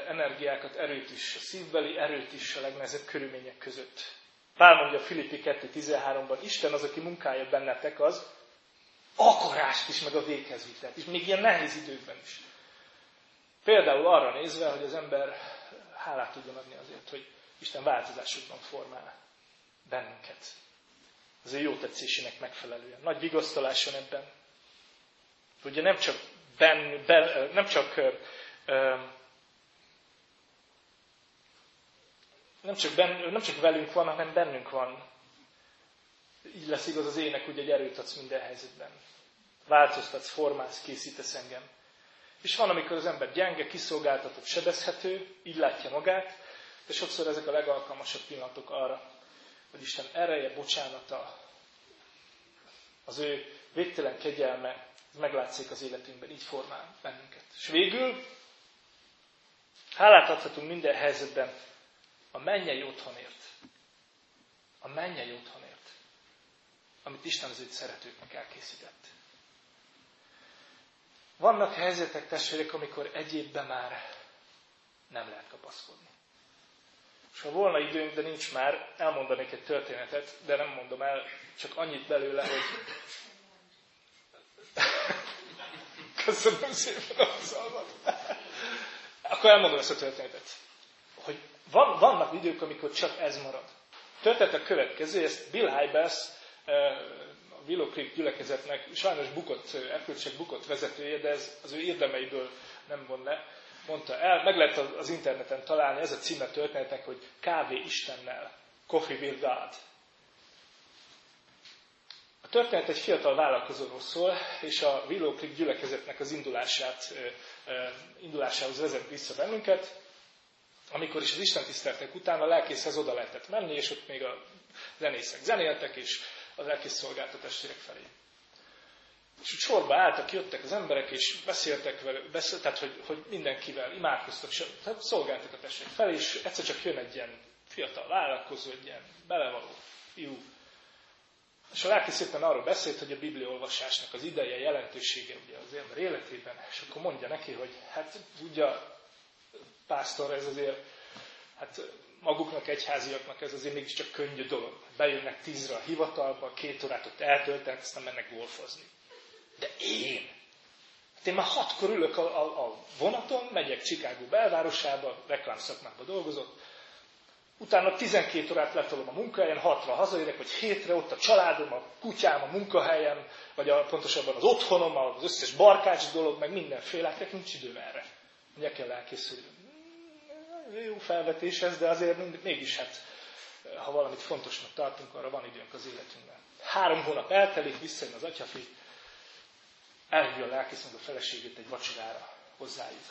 energiákat, erőt is, a szívbeli erőt is a legnehezebb körülmények között. Pál mondja a Filippi 2.13-ban, Isten az, aki munkája bennetek, az akarást is, meg a véghez vitelt, és még ilyen nehéz időkben is. Például arra nézve, hogy az ember hálát tudjon adni azért, hogy Isten változásokban formál bennünket. Az ő jó tetszésének megfelelően. Nagy vigasztaláson ebben. Ugye nem csak, ben, ben, nem csak nem csak, ben, nem csak velünk van, hanem bennünk van. Így lesz igaz az ének, hogy egy erőt adsz minden helyzetben. Változtatsz, formálsz, készítesz engem. És van, amikor az ember gyenge, kiszolgáltatott, sebezhető, így látja magát, de sokszor ezek a legalkalmasabb pillanatok arra, hogy Isten ereje, bocsánata, az ő végtelen kegyelme meglátszik az életünkben, így formál bennünket. És végül hálát adhatunk minden helyzetben a mennyei otthonért. A mennyei otthonért, amit Isten az őt szeretőknek elkészített. Vannak helyzetek, testvérek, amikor egyébben már nem lehet kapaszkodni. És ha volna időnk, de nincs már, elmondanék egy történetet, de nem mondom el, csak annyit belőle, hogy... Köszönöm szépen a szalmat. Akkor elmondom ezt a történetet. Hogy van, vannak idők, amikor csak ez marad. Történet a következő, ezt Bill Hybels, a Willow Creek gyülekezetnek sajnos bukott, erkölcsek bukott vezetője, de ez az ő érdemeiből nem von le, mondta el, meg lehet az interneten találni, ez a címe történetek, hogy Kávé Istennel, Coffee with God. A történet egy fiatal vállalkozóról szól, és a Willow gyülekezetnek az indulását, indulásához vezet vissza bennünket, amikor is az Isten tiszteltek után a lelkészhez oda lehetett menni, és ott még a zenészek zenéltek, és az lelkész szolgált a testvérek felé. És úgy sorba álltak, jöttek az emberek, és beszéltek vele, beszélt, tehát hogy, hogy mindenkivel imádkoztak, tehát szolgáltak a testvérek felé, és egyszer csak jön egy ilyen fiatal vállalkozó, egy ilyen belevaló fiú. És a lelki szépen arról beszélt, hogy a bibliaolvasásnak az ideje, jelentősége ugye az ember életében, és akkor mondja neki, hogy hát tudja, pásztor, ez azért, hát maguknak, egyháziaknak ez azért mégiscsak könnyű dolog. Bejönnek tízre a hivatalba, két órát ott eltöltenek, aztán mennek golfozni. De én? Hát én már hatkor ülök a, a, a vonaton, megyek Chicago belvárosába, reklámszakmában dolgozott, utána 12 órát letolom a munkahelyen, hatra hazaérek, vagy hétre ott a családom, a kutyám, a munkahelyem, vagy a, pontosabban az otthonom, az összes barkács dolog, meg mindenféle, nincs időm erre. Ugye kell elkészülni jó felvetés ez, de azért mégis hát, ha valamit fontosnak tartunk, arra van időnk az életünkben. Három hónap eltelik, visszajön az atyafi, elhívja a lelkésznek a feleségét egy vacsorára hozzájuk.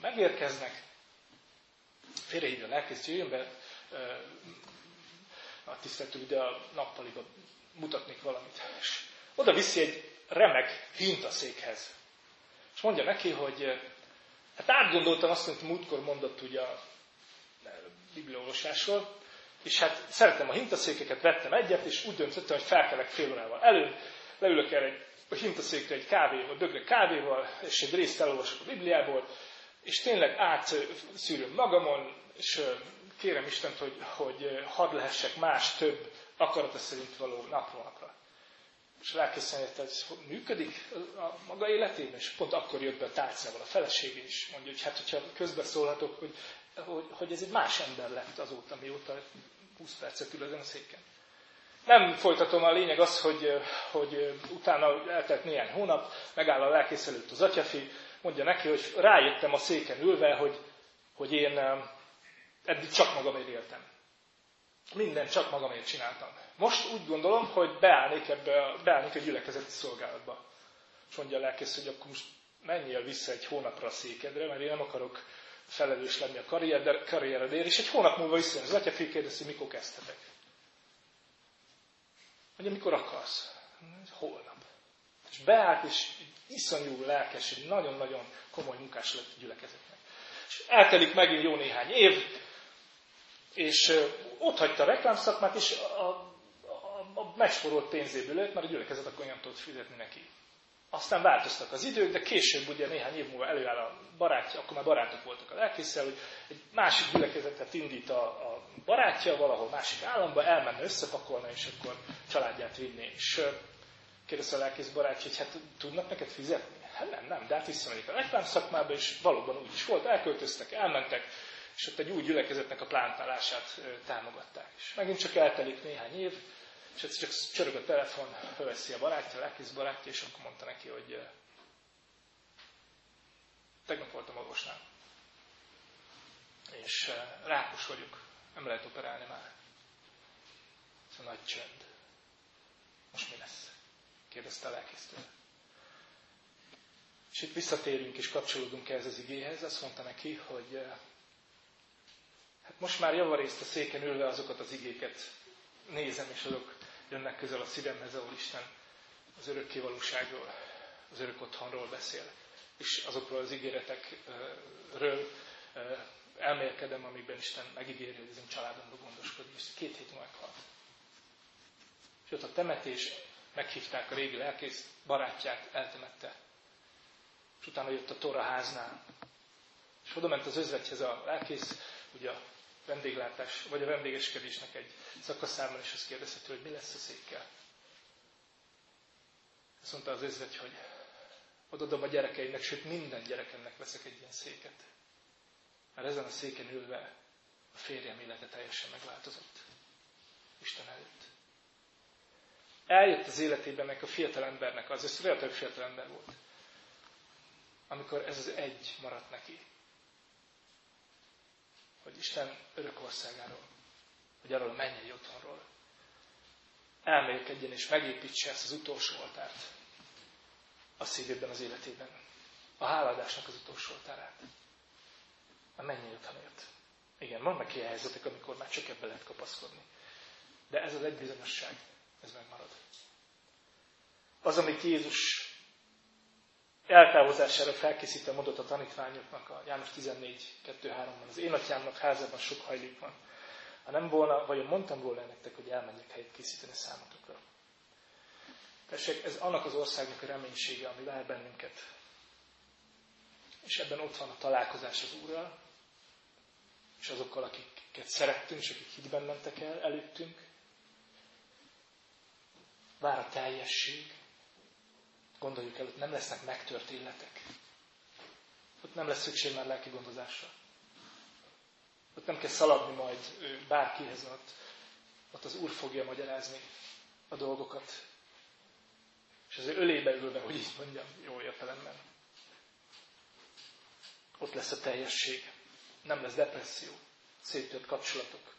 Megérkeznek, félrehívja a lelkész, jöjjön be, a tiszteltő ide a nappaliba mutatnék valamit. És oda viszi egy remek hintaszékhez. És mondja neki, hogy hát átgondoltam azt, amit múltkor mondott ugye a bibliaolvasásról, és hát szeretem a hintaszékeket, vettem egyet, és úgy döntöttem, hogy felkelek fél órával elő, leülök erre egy, a hintaszékre egy kávéval, dögre kávéval, és egy részt elolvasok a Bibliából, és tényleg átszűröm magamon, és kérem Istent, hogy, hogy hadd lehessek más, több akarata szerint való napról. És lelkészen hogy ez működik a maga életében, és pont akkor jött be a tárcával a felesége, és mondja, hogy hát, hogyha közbeszólhatok, hogy hogy, hogy ez egy más ember lett azóta, mióta 20 percet ül ezen a széken. Nem folytatom, a lényeg az, hogy, hogy utána eltelt néhány hónap, megáll a lelkész előtt az atyafi, mondja neki, hogy rájöttem a széken ülve, hogy, hogy én eddig csak magamért éltem. Minden csak magamért csináltam. Most úgy gondolom, hogy beállnék, ebbe, beállnék a gyülekezeti szolgálatba. És mondja a lelkész, hogy akkor most menjél vissza egy hónapra a székedre, mert én nem akarok felelős lenni a karrier, karrieredért, és egy hónap múlva visszajön az atya, kérdezi, mikor kezdhetek. Mondja, mikor akarsz? Holnap. És beállt, és iszonyú lelkes, egy nagyon-nagyon komoly munkás lett a gyülekezetnek. És eltelik megint jó néhány év, és ott hagyta a reklámszakmát, és a, a, a megsporolt pénzéből lőtt, mert a gyülekezet akkor nem tudott fizetni neki. Aztán változtak az idők, de később ugye néhány év múlva előáll a barátja, akkor már barátok voltak a lelkészsel, hogy egy másik gyülekezetet indít a, a barátja valahol másik államba, elmenne összepakolni, és akkor családját vinni. És kérdezte a lelkész barátja, hogy hát tudnak neked fizetni? Hát nem, nem, de hát visszamegyek a reklám szakmába, és valóban úgy is volt, elköltöztek, elmentek, és ott egy új gyülekezetnek a plántálását támogatták. És megint csak eltelik néhány év, és egyszer csak csörög a telefon, fölveszi a barátja, a lelkész barátja, és akkor mondta neki, hogy tegnap voltam orvosnál, és rákos vagyok, nem lehet operálni már. Ez a nagy csönd. Most mi lesz? kérdezte a lelkésztől. És itt visszatérünk és kapcsolódunk ehhez az igéhez. Azt mondta neki, hogy hát most már javarészt a széken ülve azokat az igéket nézem, és azok jönnek közel a szívemhez, ahol Isten az örök valóságról, az örök otthonról beszél, és azokról az ígéretekről elmélkedem, amikben Isten megígéri, hogy az én családomról gondoskodik, és két hét meghalt. És ott a temetés, meghívták a régi lelkész barátját, eltemette. És utána jött a Tora háznál. És oda ment az özvegyhez a lelkész, ugye a vendéglátás, vagy a vendégeskedésnek egy szakaszában, és azt kérdezhető, hogy mi lesz a székkel. Azt mondta az özvegy, hogy odadom a gyerekeimnek, sőt minden gyerekemnek veszek egy ilyen széket. Mert ezen a széken ülve a férjem élete teljesen megváltozott. Isten előtt. Eljött az életében ennek a fiatal embernek, az ez relatív fiatal ember volt, amikor ez az egy maradt neki. Hogy Isten örök országáról, hogy arról a mennyei otthonról elmélkedjen és megépítse ezt az utolsó oltárt a szívében, az életében. A háladásnak az utolsó oltárát. A mennyei otthonért. Igen, vannak ilyen helyzetek, amikor már csak ebbe lehet kapaszkodni. De ez az egy bizonyosság, ez megmarad. Az, amit Jézus eltávozására felkészítve mondott a tanítványoknak a János 14.2.3-ban, az én atyámnak házában sok hajlék van. Ha nem volna, vagy mondtam volna nektek, hogy elmenjek helyet készíteni számotokra. Tessék, ez annak az országnak a reménysége, ami vár bennünket. És ebben ott van a találkozás az Úrral, és azokkal, akiket szerettünk, és akik hitben mentek el előttünk. Vár a teljesség, Gondoljuk el, hogy nem lesznek megtört életek. Ott nem lesz szükség már lelki gondozásra. Ott nem kell szaladni majd bárkihez, ott, ott az Úr fogja magyarázni a dolgokat. És az ő ölébe ülve, hogy így mondjam, jó értelemben. Ott lesz a teljesség. Nem lesz depresszió, széttört kapcsolatok,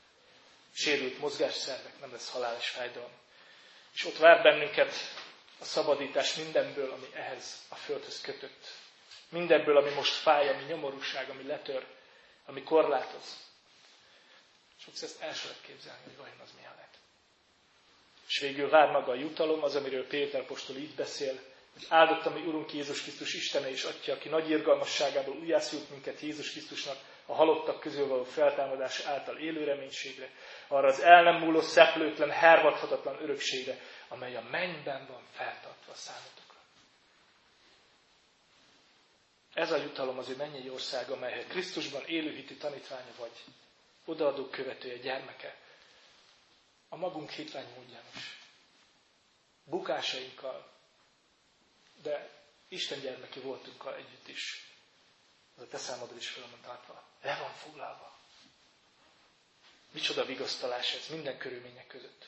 sérült mozgásszervek, nem lesz halálos fájdalom. És ott vár bennünket a szabadítás mindenből, ami ehhez a földhöz kötött. Mindenből, ami most fáj, ami nyomorúság, ami letör, ami korlátoz. Sokszor ezt el sem lehet képzelni, hogy vajon az milyen lett. És végül vár maga a jutalom, az, amiről Péter postól így beszél, hogy áldott a mi Urunk Jézus Krisztus Istene és Atya, aki nagy irgalmasságából újjászült minket Jézus Krisztusnak a halottak közül való feltámadás által élő reménységre, arra az el nem múló, szeplőtlen, hervadhatatlan örökségre, amely a mennyben van feltartva számotokra. Ez a jutalom az ő mennyei ország, amelyhez Krisztusban élőhiti tanítványa vagy, odaadó követője, gyermeke, a magunk hitvány módján is. Bukásainkkal, de Isten gyermeki voltunkkal együtt is. Ez a te számodra is fel van. Le van foglalva. Micsoda vigasztalás ez minden körülmények között.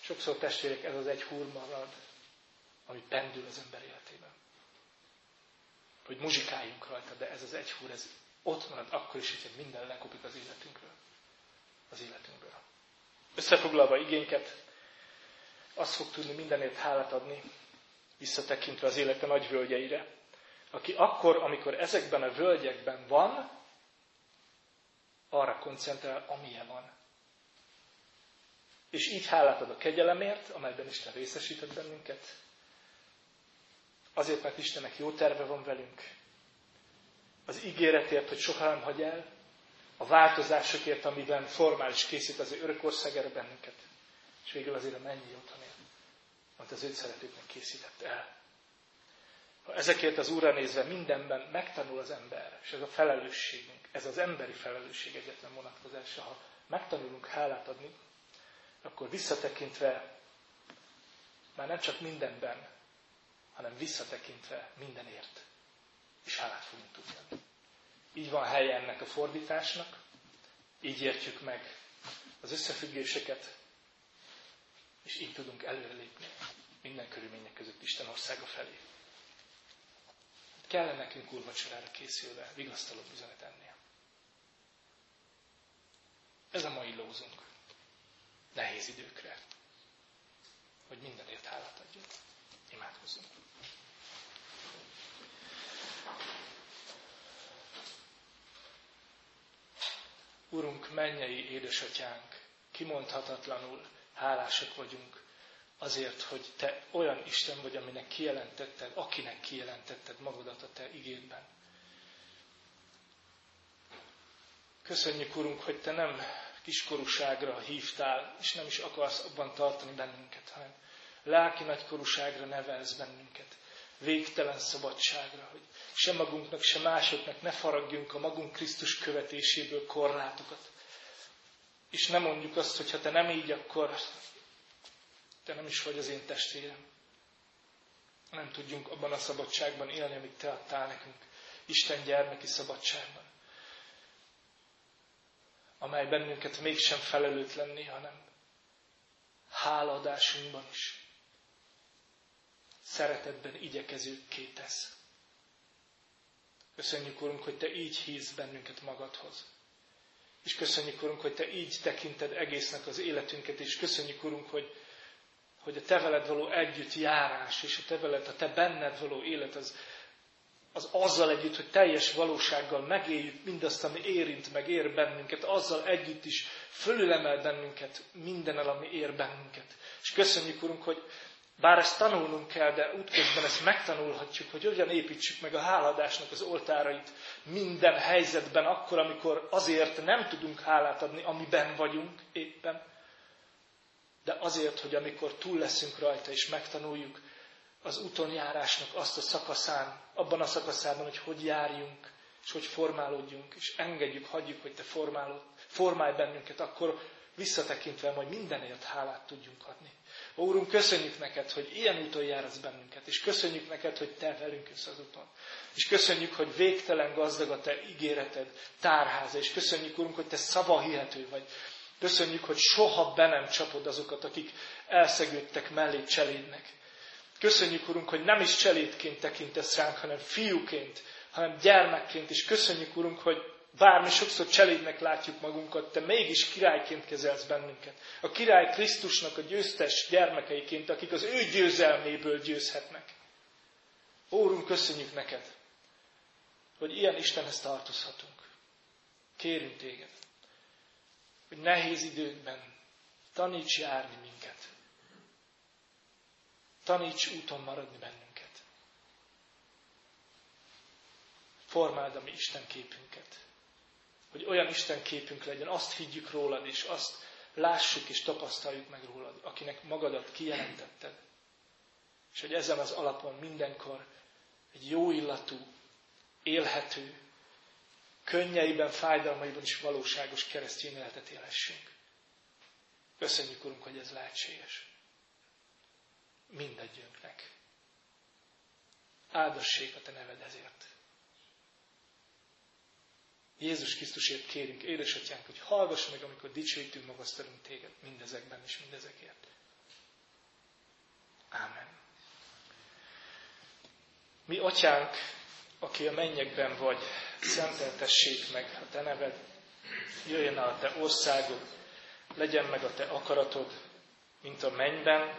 Sokszor testvérek, ez az egy húr marad, ami pendül az ember életében. Hogy muzsikáljunk rajta, de ez az egy húr, ez ott marad akkor is, hogyha minden lekopik az életünkről. Az életünkből. Összefoglalva igényket, azt fog tudni mindenért hálát adni, visszatekintve az élete nagy völgyeire, aki akkor, amikor ezekben a völgyekben van, arra koncentrál, amilyen van. És így hálát ad a kegyelemért, amelyben Isten részesített bennünket. Azért, mert Istennek jó terve van velünk. Az ígéretért, hogy soha nem hagy el. A változásokért, amiben formális készít az örök országára bennünket. És végül azért a mennyi otthonért, amit az őt szeretőknek készített el. Ha ezekért az Úrra nézve mindenben megtanul az ember, és ez a felelősségünk, ez az emberi felelősség egyetlen vonatkozása, ha megtanulunk hálát adni, akkor visszatekintve már nem csak mindenben, hanem visszatekintve mindenért és hálát fogunk tudni. Így van helye ennek a fordításnak, így értjük meg az összefüggéseket, és így tudunk előrelépni minden körülmények között Isten országa felé. Kellene nekünk úrvacsorára készülve vigasztaló üzenet ennél. Ez a mai lózunk. Nehéz időkre. Hogy mindenért hálát adjunk. Imádkozzunk. Urunk, mennyei édesatyánk, kimondhatatlanul hálásak vagyunk azért, hogy te olyan Isten vagy, aminek kijelentetted, akinek kijelentetted magadat a te igédben. Köszönjük, Urunk, hogy te nem kiskorúságra hívtál, és nem is akarsz abban tartani bennünket, hanem lelki nagykorúságra nevelsz bennünket, végtelen szabadságra, hogy se magunknak, se másoknak ne faragjunk a magunk Krisztus követéséből korlátokat. És nem mondjuk azt, hogy ha te nem így, akkor te nem is vagy az én testvérem. Nem tudjunk abban a szabadságban élni, amit te adtál nekünk. Isten gyermeki szabadságban. Amely bennünket mégsem felelőtlenni, hanem hálaadásunkban is szeretetben igyekezőkké tesz. Köszönjük, Urunk, hogy Te így hívsz bennünket magadhoz. És köszönjük, Urunk, hogy Te így tekinted egésznek az életünket, és köszönjük, Urunk, hogy hogy a te veled való együtt járás, és a te veled, a te benned való élet, az, az azzal együtt, hogy teljes valósággal megéljük mindazt, ami érint, meg ér bennünket, azzal együtt is fölülemel bennünket minden, ami ér bennünket. És köszönjük, Urunk, hogy bár ezt tanulnunk kell, de útközben ezt megtanulhatjuk, hogy hogyan építsük meg a háladásnak az oltárait minden helyzetben, akkor, amikor azért nem tudunk hálát adni, amiben vagyunk éppen, de azért, hogy amikor túl leszünk rajta és megtanuljuk az útonjárásnak azt a szakaszán, abban a szakaszában, hogy hogy járjunk, és hogy formálódjunk, és engedjük, hagyjuk, hogy te formálod, formálj bennünket, akkor visszatekintve majd mindenért hálát tudjunk adni. Ó, Úrunk, köszönjük neked, hogy ilyen úton jársz bennünket, és köszönjük neked, hogy te velünk jössz az úton. És köszönjük, hogy végtelen gazdag a te ígéreted, tárháza, és köszönjük, Úrunk, hogy te szavahihető vagy, Köszönjük, hogy soha be nem csapod azokat, akik elszegődtek mellé cselédnek. Köszönjük, Urunk, hogy nem is cselédként tekintesz ránk, hanem fiúként, hanem gyermekként, és köszönjük, Urunk, hogy bármi sokszor cselédnek látjuk magunkat, te mégis királyként kezelsz bennünket. A király Krisztusnak a győztes gyermekeiként, akik az ő győzelméből győzhetnek. Órunk, köszönjük neked, hogy ilyen Istenhez tartozhatunk. Kérünk téged hogy nehéz időkben taníts járni minket. Taníts úton maradni bennünket. Formáld a mi Isten képünket. Hogy olyan Isten képünk legyen, azt higgyük rólad, és azt lássuk és tapasztaljuk meg rólad, akinek magadat kijelentetted. És hogy ezen az alapon mindenkor egy jó illatú, élhető, könnyeiben, fájdalmaiban is valóságos keresztény életet élhessünk. Köszönjük, Urunk, hogy ez lehetséges. Mindegyünknek. Áldassék a Te neved ezért. Jézus Krisztusért kérünk, édesatyánk, hogy hallgass meg, amikor dicsőítünk, magasztalunk Téged mindezekben és mindezekért. Ámen. Mi, Atyánk, aki a mennyekben vagy, szenteltessék meg a Te neved, jöjjön el a Te országod, legyen meg a Te akaratod, mint a mennyben,